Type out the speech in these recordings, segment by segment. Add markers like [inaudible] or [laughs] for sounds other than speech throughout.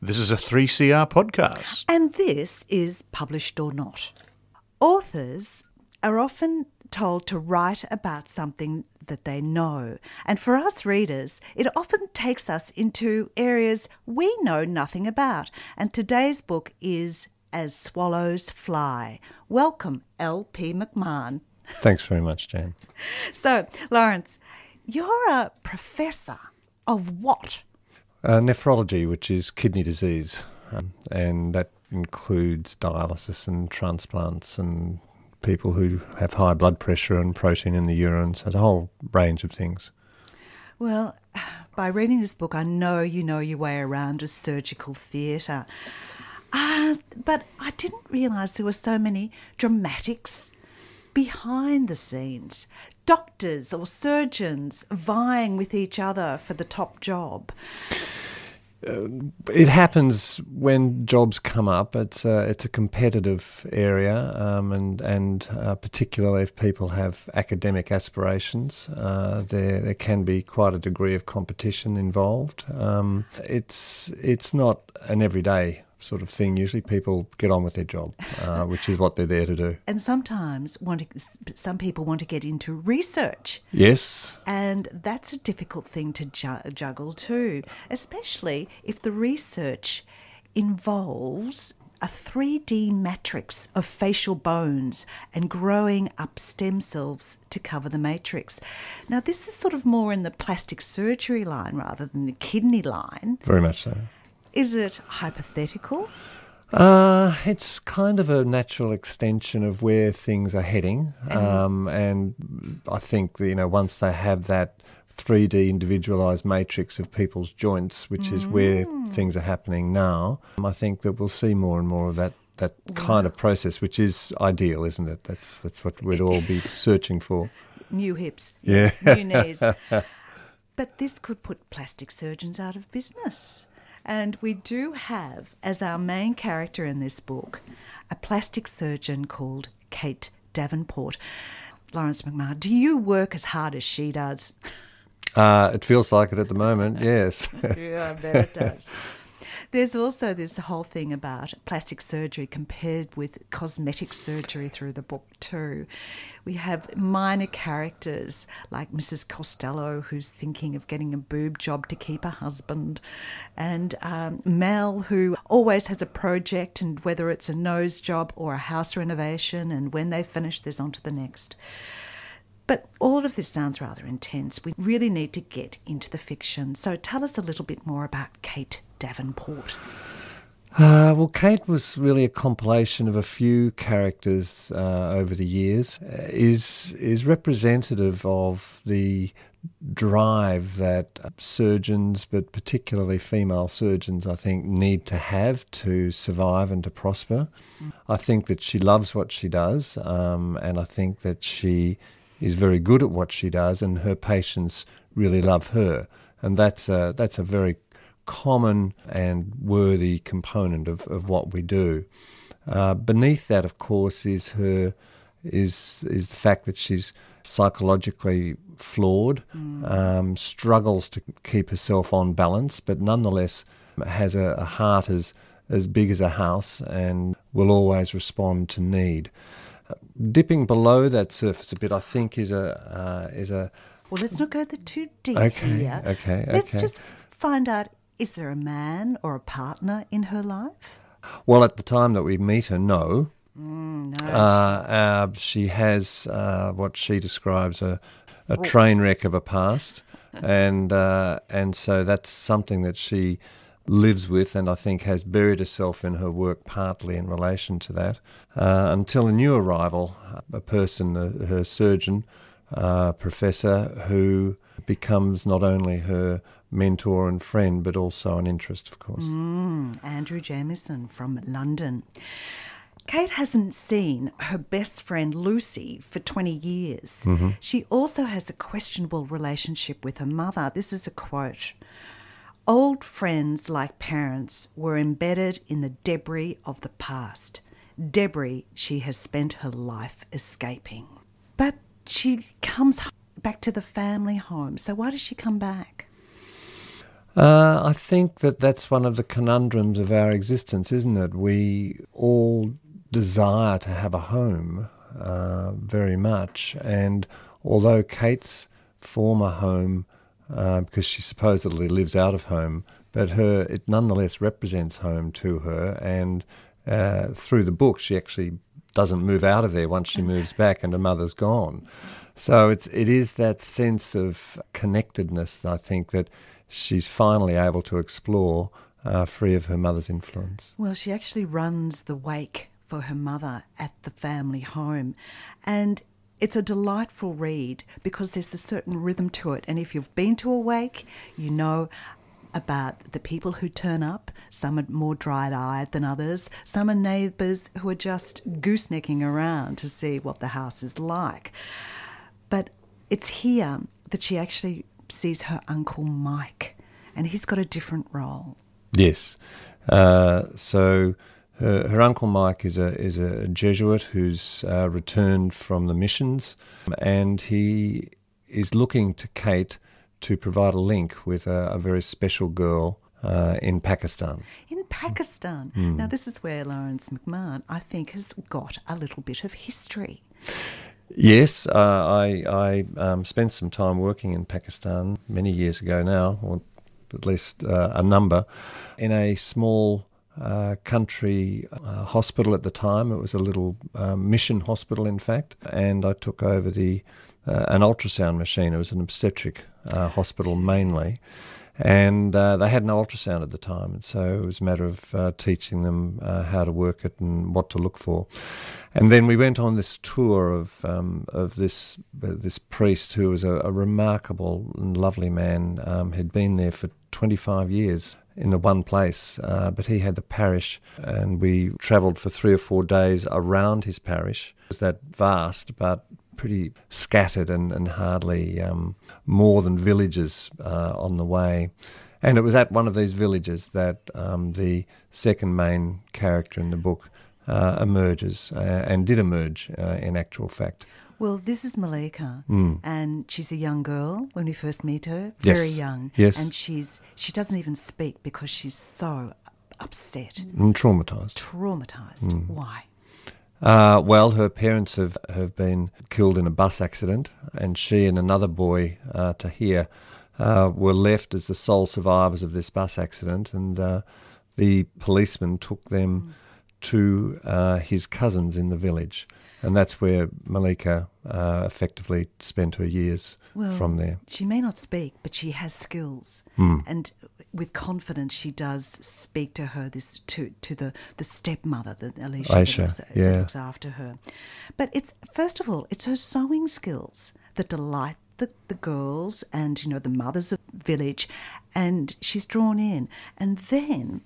This is a 3CR podcast. And this is Published or Not. Authors are often told to write about something that they know. And for us readers, it often takes us into areas we know nothing about. And today's book is As Swallows Fly. Welcome, L.P. McMahon. Thanks very much, Jane. [laughs] So, Lawrence, you're a professor of what? Uh, nephrology, which is kidney disease, um, and that includes dialysis and transplants and people who have high blood pressure and protein in the urine, so a whole range of things. Well, [sighs] by reading this book, I know you know your way around a surgical theatre. Uh, but I didn't realise there were so many dramatics behind the scenes. Doctors or surgeons vying with each other for the top job. It happens when jobs come up. It's a, it's a competitive area, um, and and uh, particularly if people have academic aspirations, uh, there there can be quite a degree of competition involved. Um, it's it's not an everyday sort of thing. Usually, people get on with their job, uh, which is what they're there to do. And sometimes want to, some people want to get into research. Yes. And that's a difficult thing to ju- juggle too, especially if the research involves a 3D matrix of facial bones and growing up stem cells to cover the matrix. Now, this is sort of more in the plastic surgery line rather than the kidney line. Very much so. Is it hypothetical? Uh, it's kind of a natural extension of where things are heading, um, and I think that, you know once they have that 3D individualized matrix of people's joints, which is where things are happening now, I think that we'll see more and more of that that kind of process, which is ideal, isn't it? That's that's what we'd all be [laughs] searching for. New hips, Yeah. new knees. [laughs] But this could put plastic surgeons out of business. And we do have, as our main character in this book, a plastic surgeon called Kate Davenport. Lawrence McMahon, do you work as hard as she does? Uh, it feels like it at the moment, yes. [laughs] Yeah, I bet it does. [laughs] There's also this whole thing about plastic surgery compared with cosmetic surgery through the book, too. We have minor characters like Mrs. Costello, who's thinking of getting a boob job to keep her husband, and um, Mel, who always has a project, and whether it's a nose job or a house renovation, and when they finish, there's on to the next. But all of this sounds rather intense. We really need to get into the fiction. So tell us a little bit more about Kate Davenport. Uh, well, Kate was really a compilation of a few characters uh, over the years. Uh, is is representative of the drive that surgeons, but particularly female surgeons, I think, need to have to survive and to prosper. I think that she loves what she does, um, and I think that she is very good at what she does, and her patients really love her, and that's a, that's a very common and worthy component of, of what we do. Uh, beneath that, of course, is her is is the fact that she's psychologically flawed, um, struggles to keep herself on balance, but nonetheless has a, a heart as as big as a house and will always respond to need. Uh, dipping below that surface a bit, I think, is a uh, is a Well, let's not go the too deep Okay, here. okay, okay. Let's just find out is there a man or a partner in her life? well at the time that we meet her. No, No. Uh, uh, she has uh, what she describes a, a train wreck of a past, [laughs] and uh, and so that's something that she lives with, and I think has buried herself in her work partly in relation to that. Uh, until a new arrival, a person, her surgeon, uh, professor, who becomes not only her mentor and friend, but also an interest, of course. Mm, Andrew Jamieson from London. Kate hasn't seen her best friend Lucy for 20 years. Mm-hmm. She also has a questionable relationship with her mother. This is a quote Old friends, like parents, were embedded in the debris of the past. Debris she has spent her life escaping. But she comes back to the family home. So why does she come back? Uh, I think that that's one of the conundrums of our existence, isn't it? We all desire to have a home uh, very much, and although Kate's former home, uh, because she supposedly lives out of home, but her it nonetheless represents home to her, and uh, through the book she actually doesn't move out of there once she moves back and her mother's gone. So it's it is that sense of connectedness I think that she's finally able to explore, uh, free of her mother's influence. Well, she actually runs the wake for her mother at the family home, and it's a delightful read because there's a certain rhythm to it. And if you've been to a wake, you know about the people who turn up. Some are more dried eyed than others. Some are neighbours who are just goosenecking around to see what the house is like. But it's here that she actually sees her uncle Mike, and he's got a different role. Yes. Uh, so her, her, uncle Mike is a is a Jesuit who's uh, returned from the missions, and he is looking to Kate to provide a link with a, a very special girl uh, in Pakistan. In Pakistan. Mm. Now, this is where Lawrence McMahon, I think, has got a little bit of history. Yes, uh, I, I um, spent some time working in Pakistan many years ago now, or at least uh, a number, in a small uh, country uh, hospital at the time. It was a little um, mission hospital, in fact, and I took over the uh, an ultrasound machine. It was an obstetric uh, hospital mainly, and uh, they had no ultrasound at the time, and so it was a matter of uh, teaching them uh, how to work it and what to look for. And then we went on this tour of um, of this uh, this priest who was a, a remarkable and lovely man. Um, had been there for 25 years in the one place, uh, but he had the parish, and we travelled for three or four days around his parish. It was that vast, but pretty scattered and, and hardly um, more than villages uh, on the way. And it was at one of these villages that um, the second main character in the book uh, emerges uh, and did emerge uh, in actual fact. Well, this is Malika, mm. and she's a young girl when we first meet her, very yes. young. Yes. And she's she doesn't even speak because she's so upset and traumatized. Traumatized. Mm. Why? Uh, well, her parents have, have been killed in a bus accident, and she and another boy, uh, Tahir, uh, were left as the sole survivors of this bus accident, and uh, the policeman took them mm. to uh, his cousins in the village. And that's where Malika uh, effectively spent her years well, from there. She may not speak, but she has skills. Mm. And with confidence, she does speak to her this to to the the stepmother that Alicia Aisha, that looks, yeah. that looks after her. But it's first of all, it's her sewing skills that delight the, the girls and you know the mothers of the village, and she's drawn in. And then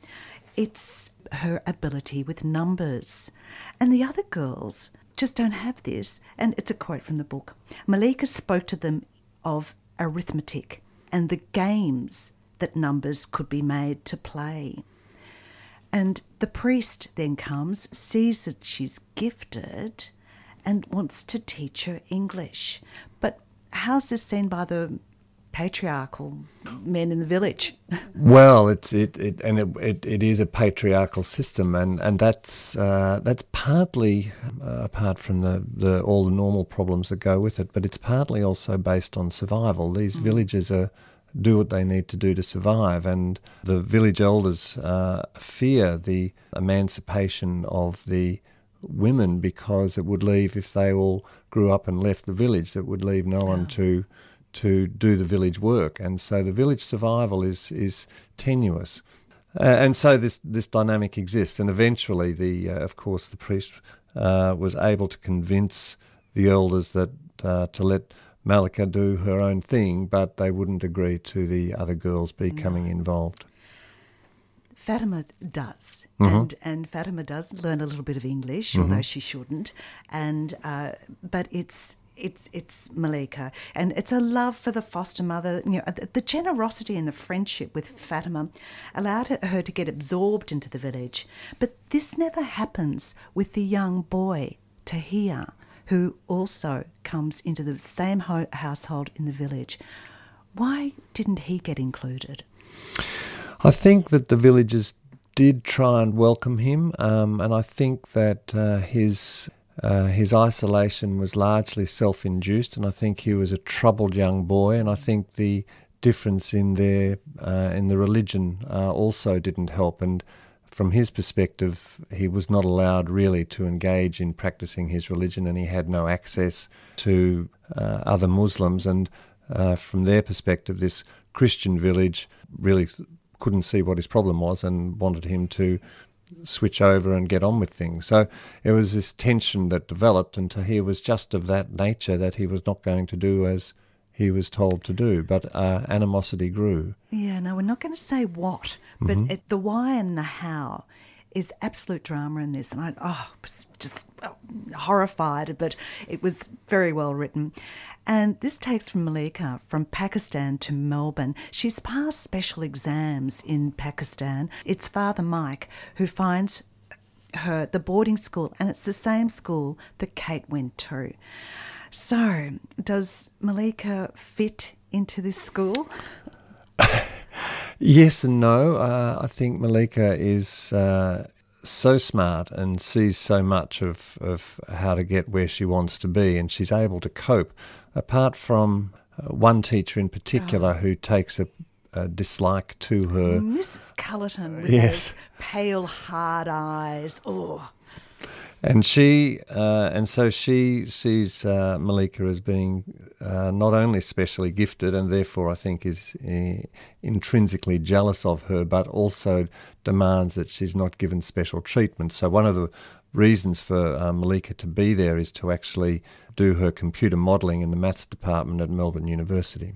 it's her ability with numbers, and the other girls just don't have this. And it's a quote from the book. Malika spoke to them of arithmetic and the games that numbers could be made to play. And the priest then comes, sees that she's gifted, and wants to teach her English. But how's this seen by the patriarchal men in the village? [laughs] well, it's it, it and it, it, it is a patriarchal system, and and that's uh, that's partly uh, apart from the, the all the normal problems that go with it, but it's partly also based on survival. These mm. villages are do what they need to do to survive. And the village elders uh, fear the emancipation of the women because it would leave, if they all grew up and left the village, it would leave no yeah. one to to do the village work. And so the village survival is is tenuous. Uh, and so this this dynamic exists. And eventually, the uh, of course the priest uh, was able to convince the elders that uh, to let Malika do her own thing, but they wouldn't agree to the other girls becoming no. involved. Fatima does, mm-hmm. and and Fatima does learn a little bit of English, mm-hmm. although she shouldn't. And uh, but it's it's it's Malika, and it's a love for the foster mother. You know, the, the, generosity and the friendship with Fatima allowed her to get absorbed into the village. But this never happens with the young boy Tahir who also comes into the same ho- household in the village. Why didn't he get included? I think that the villagers did try and welcome him, um, and I think that uh, his uh, his isolation was largely self-induced, and I think he was a troubled young boy, and I think the difference in their uh, in the religion uh, also didn't help, and from his perspective, he was not allowed really to engage in practicing his religion, and he had no access to uh, other Muslims, and uh, from their perspective, this Christian village really couldn't see what his problem was and wanted him to switch over and get on with things. So it was this tension that developed, and Tahir was just of that nature that he was not going to do as he was told to do, but uh, animosity grew. Yeah, no, we're not going to say what, but Mm-hmm. it, the why and the how is absolute drama in this. And I oh, was just horrified, but it was very well written. And this takes from Malika from Pakistan to Melbourne. She's passed special exams in Pakistan. It's Father Mike who finds her the boarding school, and it's the same school that Kate went to. So, does Malika fit into this school? [laughs] Yes and no. Uh, I think Malika is uh, so smart and sees so much of, of how to get where she wants to be, and she's able to cope. Apart from uh, one teacher in particular who takes a, a dislike to her. Mrs. Cullerton with Yes. those pale, hard eyes. Oh, And she, uh, and so she sees uh, Malika as being uh, not only specially gifted, and therefore I think is uh, intrinsically jealous of her, but also demands that she's not given special treatment. So one of the reasons for uh, Malika to be there is to actually do her computer modelling in the maths department at Melbourne University.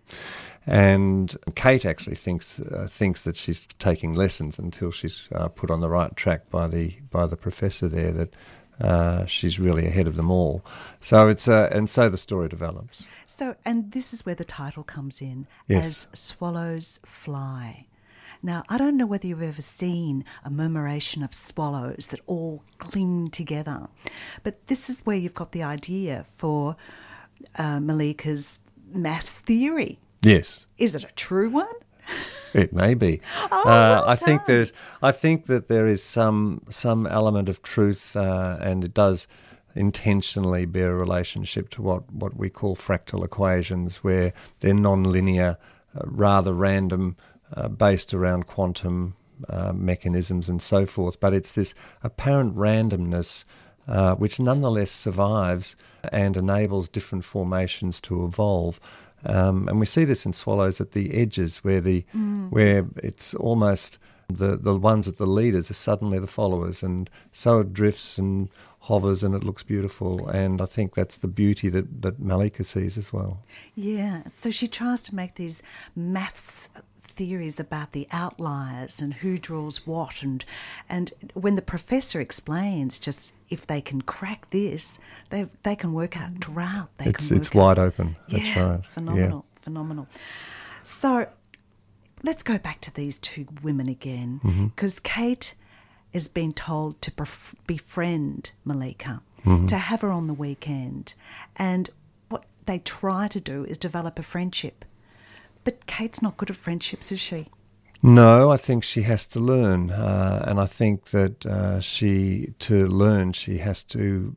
And Kate actually thinks uh, thinks that she's taking lessons until she's uh, put on the right track by the by the professor there that uh, she's really ahead of them all. So it's uh, and so the story develops. so and this is where the title comes in Yes. as swallows fly. Now, I don't know whether you've ever seen a murmuration of swallows that all cling together, but this is where you've got the idea for uh, Malika's mass theory. Yes, Is it a true one? it may be. [laughs] Oh, uh, well I think there's. I think that there is some some element of truth, uh, and it does intentionally bear a relationship to what, what we call fractal equations, where they're non-linear, uh, rather random, uh, based around quantum uh, mechanisms and so forth. But it's this apparent randomness uh, which nonetheless survives and enables different formations to evolve. Um, and we see this in swallows at the edges, where the where it's almost the the ones at the leaders are suddenly the followers, and so it drifts and hovers, and it looks beautiful. And I think that's the beauty that that Malika sees as well. Yeah, so she tries to make these maths theories about the outliers and who draws what and and when the professor explains just if they can crack this they they can work out drought they It's it's out- wide open. That's yeah, right. phenomenal phenomenal so let's go back to these two women again Mm-hmm. because Kate has been told to bef- befriend Malika, Mm-hmm. to have her on the weekend. And what they try to do is develop a friendship. But Kate's not good at friendships, is she? No, I think she has to learn, uh, and I think that uh, she to learn she has to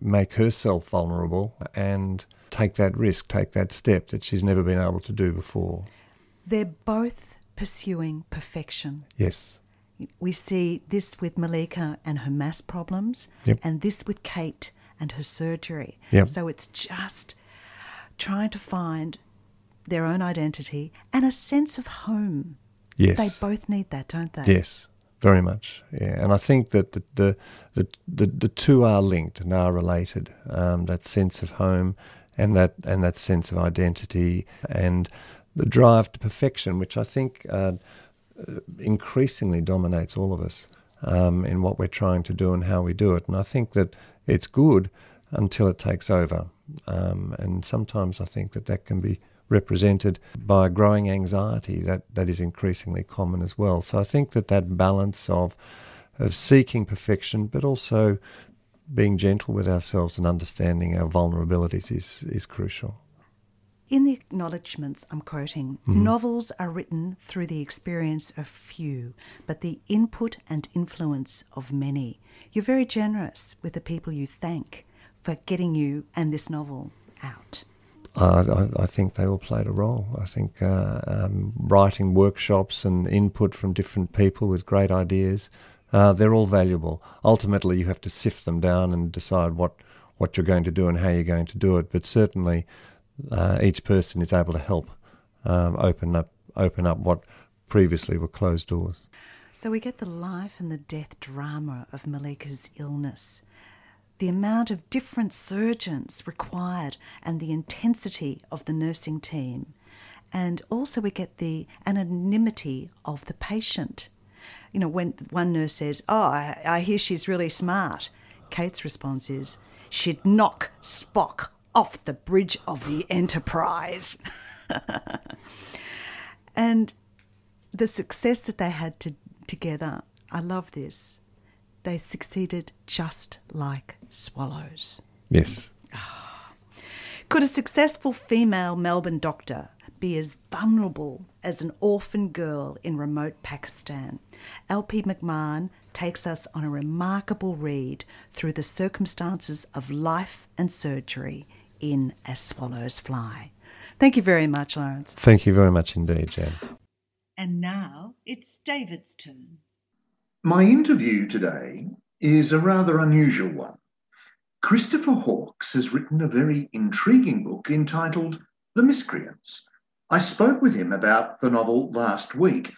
make herself vulnerable and take that risk, take that step that she's never been able to do before. They're both pursuing perfection. Yes. We see this with Malika and her mass problems, Yep. and this with Kate and her surgery. Yep. So it's just trying to find their own identity and a sense of home. Yes. They both need that, don't they? Yes, very much. Yeah, and I think that the the the, the, the two are linked and are related. Um, that sense of home, and that and that sense of identity, and the drive to perfection, which I think uh, uh, increasingly dominates all of us um, in what we're trying to do and how we do it. And I think that it's good until it takes over. Um, and sometimes I think that that can be represented by growing anxiety that, that is increasingly common as well. So I think that that balance of of seeking perfection, but also being gentle with ourselves and understanding our vulnerabilities is is crucial. In the acknowledgements, I'm quoting mm-hmm. novels are written through the experience of few, but the input and influence of many. You're very generous with the people you thank for getting you and this novel out. I, I think they all played a role. I think uh, um, writing workshops and input from different people with great ideas, uh, they're all valuable. Ultimately, you have to sift them down and decide what, what you're going to do and how you're going to do it. But certainly, uh, each person is able to help um, open up open up what previously were closed doors. So we get the life and the death drama of Malika's illness, the amount of different surgeons required, and the intensity of the nursing team. And also, we get the anonymity of the patient. You know, when one nurse says, Oh, I, I hear she's really smart, Kate's response is, She'd knock Spock off the bridge of the Enterprise. [laughs] and the success that they had to, together, I love this. They succeeded just like swallows. Yes. Ah. Could a successful female Melbourne doctor be as vulnerable as an orphan girl in remote Pakistan? LP McMahon takes us on a remarkable read through the circumstances of life and surgery in As Swallows Fly. Thank you very much, Lawrence. Thank you very much indeed, Jan. And now it's David's turn. My interview today is a rather unusual one. Christopher Hawkes has written a very intriguing book entitled The Miscreants. I spoke with him about the novel last week.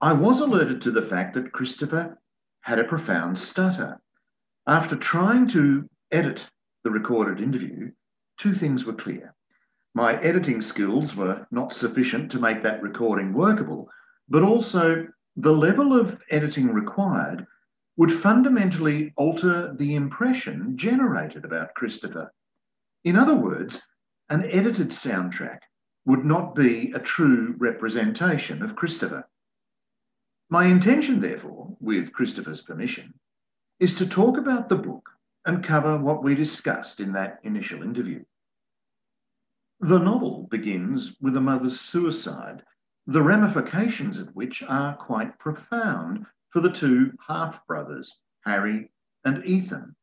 I was alerted to the fact that Christopher had a profound stutter. After trying to edit the recorded interview, two things were clear. My editing skills were not sufficient to make that recording workable, but also the level of editing required would fundamentally alter the impression generated about Christopher. In other words, an edited soundtrack would not be a true representation of Christopher. My intention, therefore, with Christopher's permission, is to talk about the book and cover what we discussed in that initial interview. The novel begins with a mother's suicide, the ramifications of which are quite profound for the two half brothers, Harry and Ethan,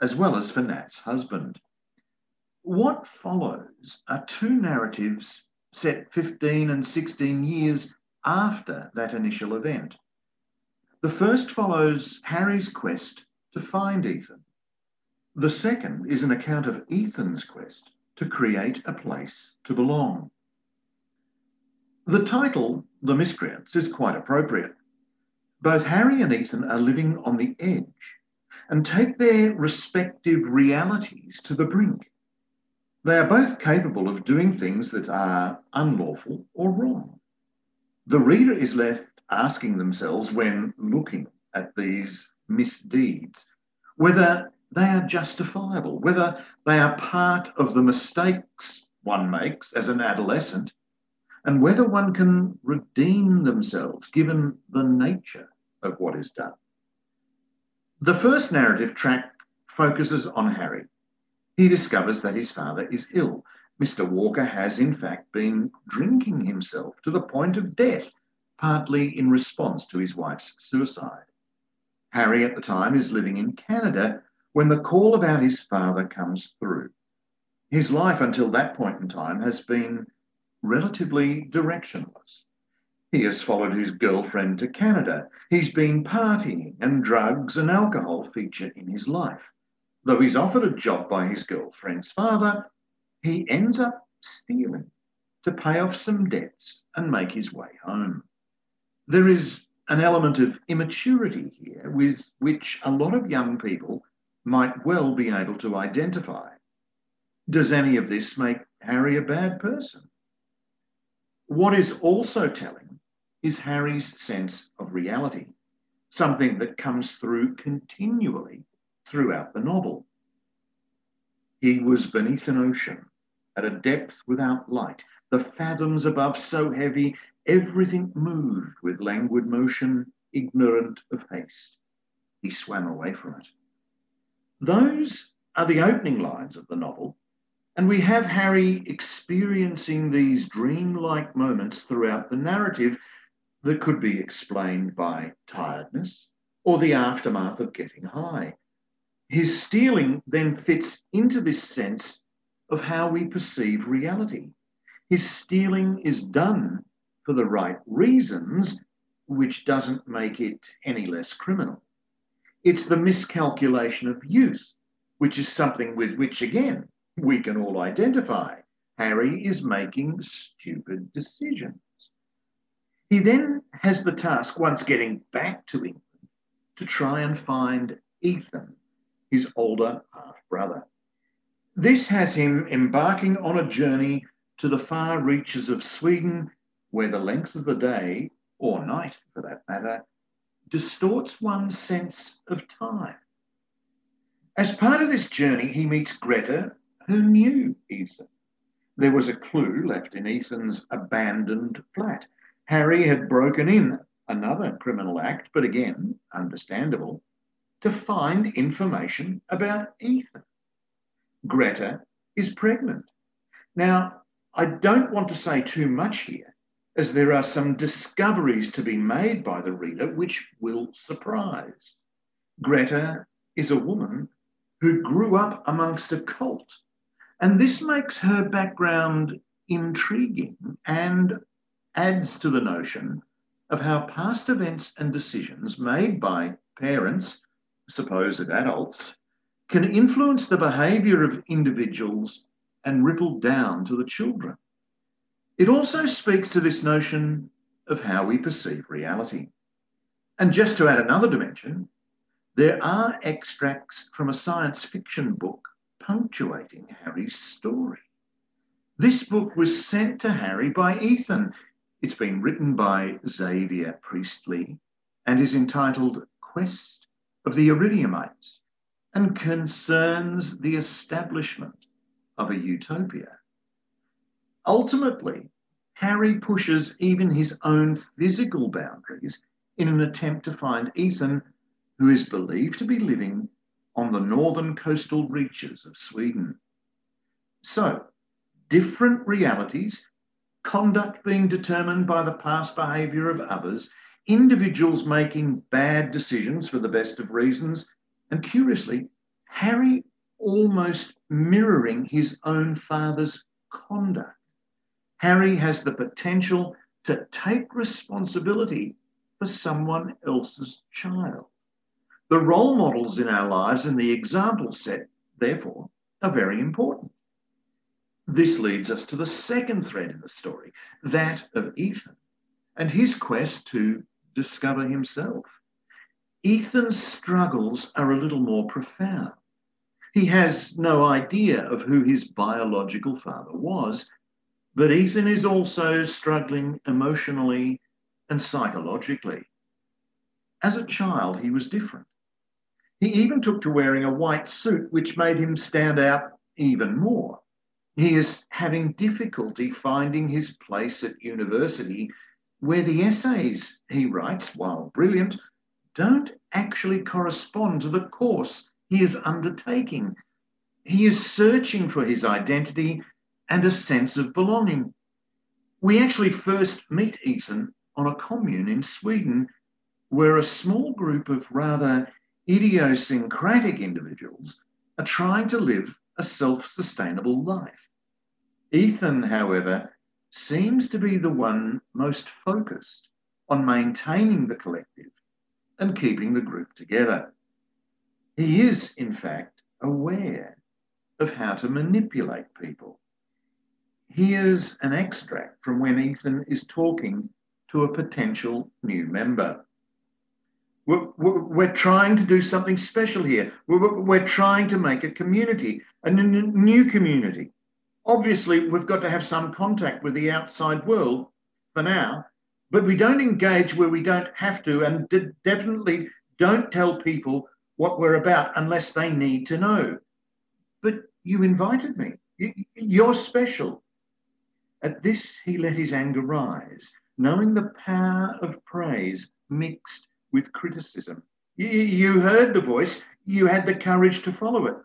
as well as for Nat's husband. What follows are two narratives set 15 and 16 years after that initial event. The first follows Harry's quest to find Ethan. The second is an account of Ethan's quest to create a place to belong. The title, The Miscreants, is quite appropriate. Both Harry and Ethan are living on the edge and take their respective realities to the brink. They are both capable of doing things that are unlawful or wrong. The reader is left asking themselves when looking at these misdeeds whether they are justifiable, whether they are part of the mistakes one makes as an adolescent, and whether one can redeem themselves given the nature of what is done. The first narrative track focuses on Harry. He discovers that his father is ill. Mr. Walker has, in fact, been drinking himself to the point of death, partly in response to his wife's suicide. Harry, at the time, is living in Canada when the call about his father comes through. His life until that point in time has been relatively directionless. He has followed his girlfriend to Canada. He's been partying, and drugs and alcohol feature in his life. Though he's offered a job by his girlfriend's father, he ends up stealing to pay off some debts and make his way home. There is an element of immaturity here with which a lot of young people might well be able to identify. Does any of this make Harry a bad person? What is also telling is Harry's sense of reality, something that comes through continually throughout the novel. He was beneath an ocean, at a depth without light, the fathoms above so heavy, everything moved with languid motion, ignorant of haste. He swam away from it. Those are the opening lines of the novel, And we have Harry experiencing these dreamlike moments throughout the narrative that could be explained by tiredness or the aftermath of getting high. His stealing then fits into this sense of how we perceive reality. His stealing is done for the right reasons, which doesn't make it any less criminal. It's the miscalculation of use, which is something with which, again, we can all identify. Harry is making stupid decisions. He then has the task, once getting back to England, to try and find Ethan, his older half brother. This has him embarking on a journey to the far reaches of Sweden, where the length of the day, or night for that matter, distorts one's sense of time. As part of this journey, he meets Greta, who knew Ethan. There was a clue left in Ethan's abandoned flat. Harry had broken in another criminal act, but again, understandable, to find information about Ethan. Greta is pregnant. Now, I don't want to say too much here, as there are some discoveries to be made by the reader which will surprise. Greta is a woman who grew up amongst a cult, and this makes her background intriguing and adds to the notion of how past events and decisions made by parents, supposed adults, can influence the behaviour of individuals and ripple down to the children. It also speaks to this notion of how we perceive reality. And just to add another dimension, there are extracts from a science fiction book punctuating Harry's story. This book was sent to Harry by Ethan. It's been written by Xavier Priestley and is entitled Quest of the Iridiumites and concerns the establishment of a utopia. Ultimately, Harry pushes even his own physical boundaries in an attempt to find Ethan, who is believed to be living on the northern coastal reaches of Sweden. So, different realities, conduct being determined by the past behaviour of others, individuals making bad decisions for the best of reasons, and curiously, Harry almost mirroring his own father's conduct. Harry has the potential to take responsibility for someone else's child. The role models in our lives and the example set, therefore, are very important. This leads us to the second thread in the story, that of Ethan and his quest to discover himself. Ethan's struggles are a little more profound. He has no idea of who his biological father was, but Ethan is also struggling emotionally and psychologically. As a child, he was different. He even took to wearing a white suit, which made him stand out even more. He is having difficulty finding his place at university, where the essays he writes, while brilliant, don't actually correspond to the course he is undertaking. He is searching for his identity and a sense of belonging. We actually first meet Ethan on a commune in Sweden, where a small group of rather idiosyncratic individuals are trying to live a self sustainable life. Ethan, however, seems to be the one most focused on maintaining the collective and keeping the group together. He is, in fact, aware of how to manipulate people. Here's an extract from when Ethan is talking to a potential new member. We're, we're, trying to do something special here. We're, we're trying to make a community, a n- new community. Obviously, we've got to have some contact with the outside world for now, but we don't engage where we don't have to, and definitely don't tell people what we're about unless they need to know. But you invited me. You're special. At this, he let his anger rise, knowing the power of praise mixed with criticism. You heard the voice, you had the courage to follow it.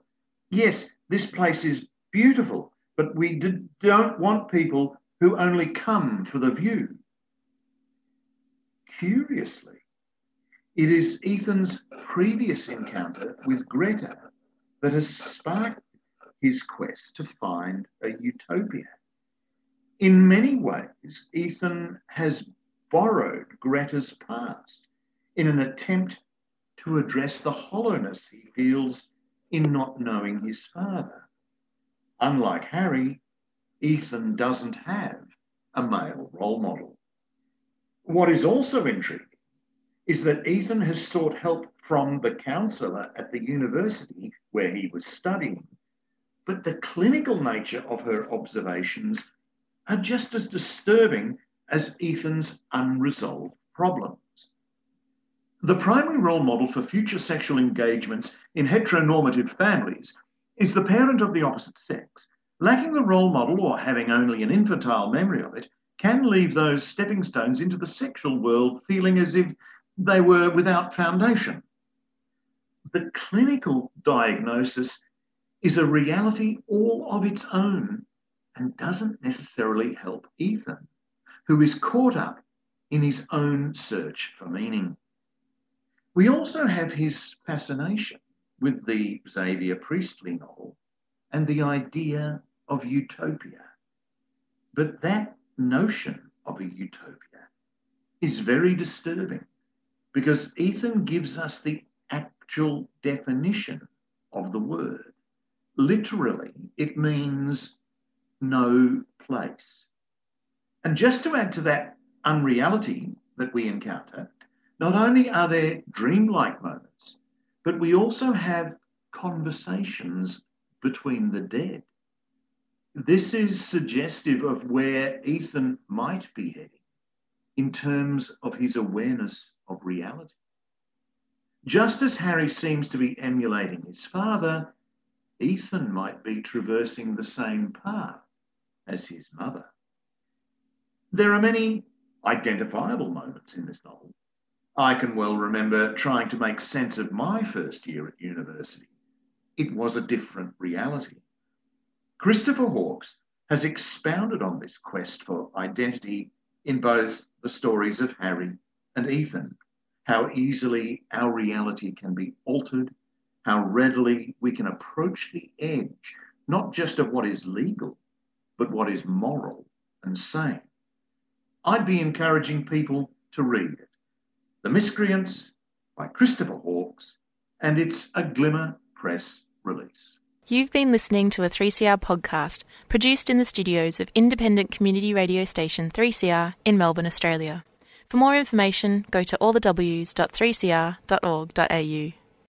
Yes, this place is beautiful, but we don't want people who only come for the view. Curiously, it is Ethan's previous encounter with Greta that has sparked his quest to find a utopia. In many ways, Ethan has borrowed Greta's past in an attempt to address the hollowness he feels in not knowing his father. Unlike Harry, Ethan doesn't have a male role model. What is also intriguing is that Ethan has sought help from the counsellor at the university where he was studying, but the clinical nature of her observations are just as disturbing as Ethan's unresolved problems. The primary role model for future sexual engagements in heteronormative families is the parent of the opposite sex. Lacking the role model or having only an infantile memory of it can leave those stepping stones into the sexual world feeling as if they were without foundation. The clinical diagnosis is a reality all of its own and doesn't necessarily help Ethan, who is caught up in his own search for meaning. We also have his fascination with the Xavier Priestley novel and the idea of utopia. But that notion of a utopia is very disturbing because Ethan gives us the actual definition of the word. Literally, it means no place. And just to add to that unreality that we encounter, not only are there dreamlike moments, but we also have conversations between the dead. This is suggestive of where Ethan might be heading in terms of his awareness of reality. Just as Harry seems to be emulating his father, Ethan might be traversing the same path as his mother. There are many identifiable moments in this novel I can well remember trying to make sense of my first year at university. It was a different reality. Christopher Hawkes has expounded on this quest for identity in both the stories of Harry and Ethan, how easily our reality can be altered, how readily we can approach the edge, not just of what is legal, but what is moral and sane. I'd be encouraging people to read it. The Miscreants by Christopher Hawkes, and it's a Glimmer Press release. You've been listening to a 3CR podcast produced in the studios of independent community radio station 3CR in Melbourne, Australia. For more information, go to allthews.3cr.org.au.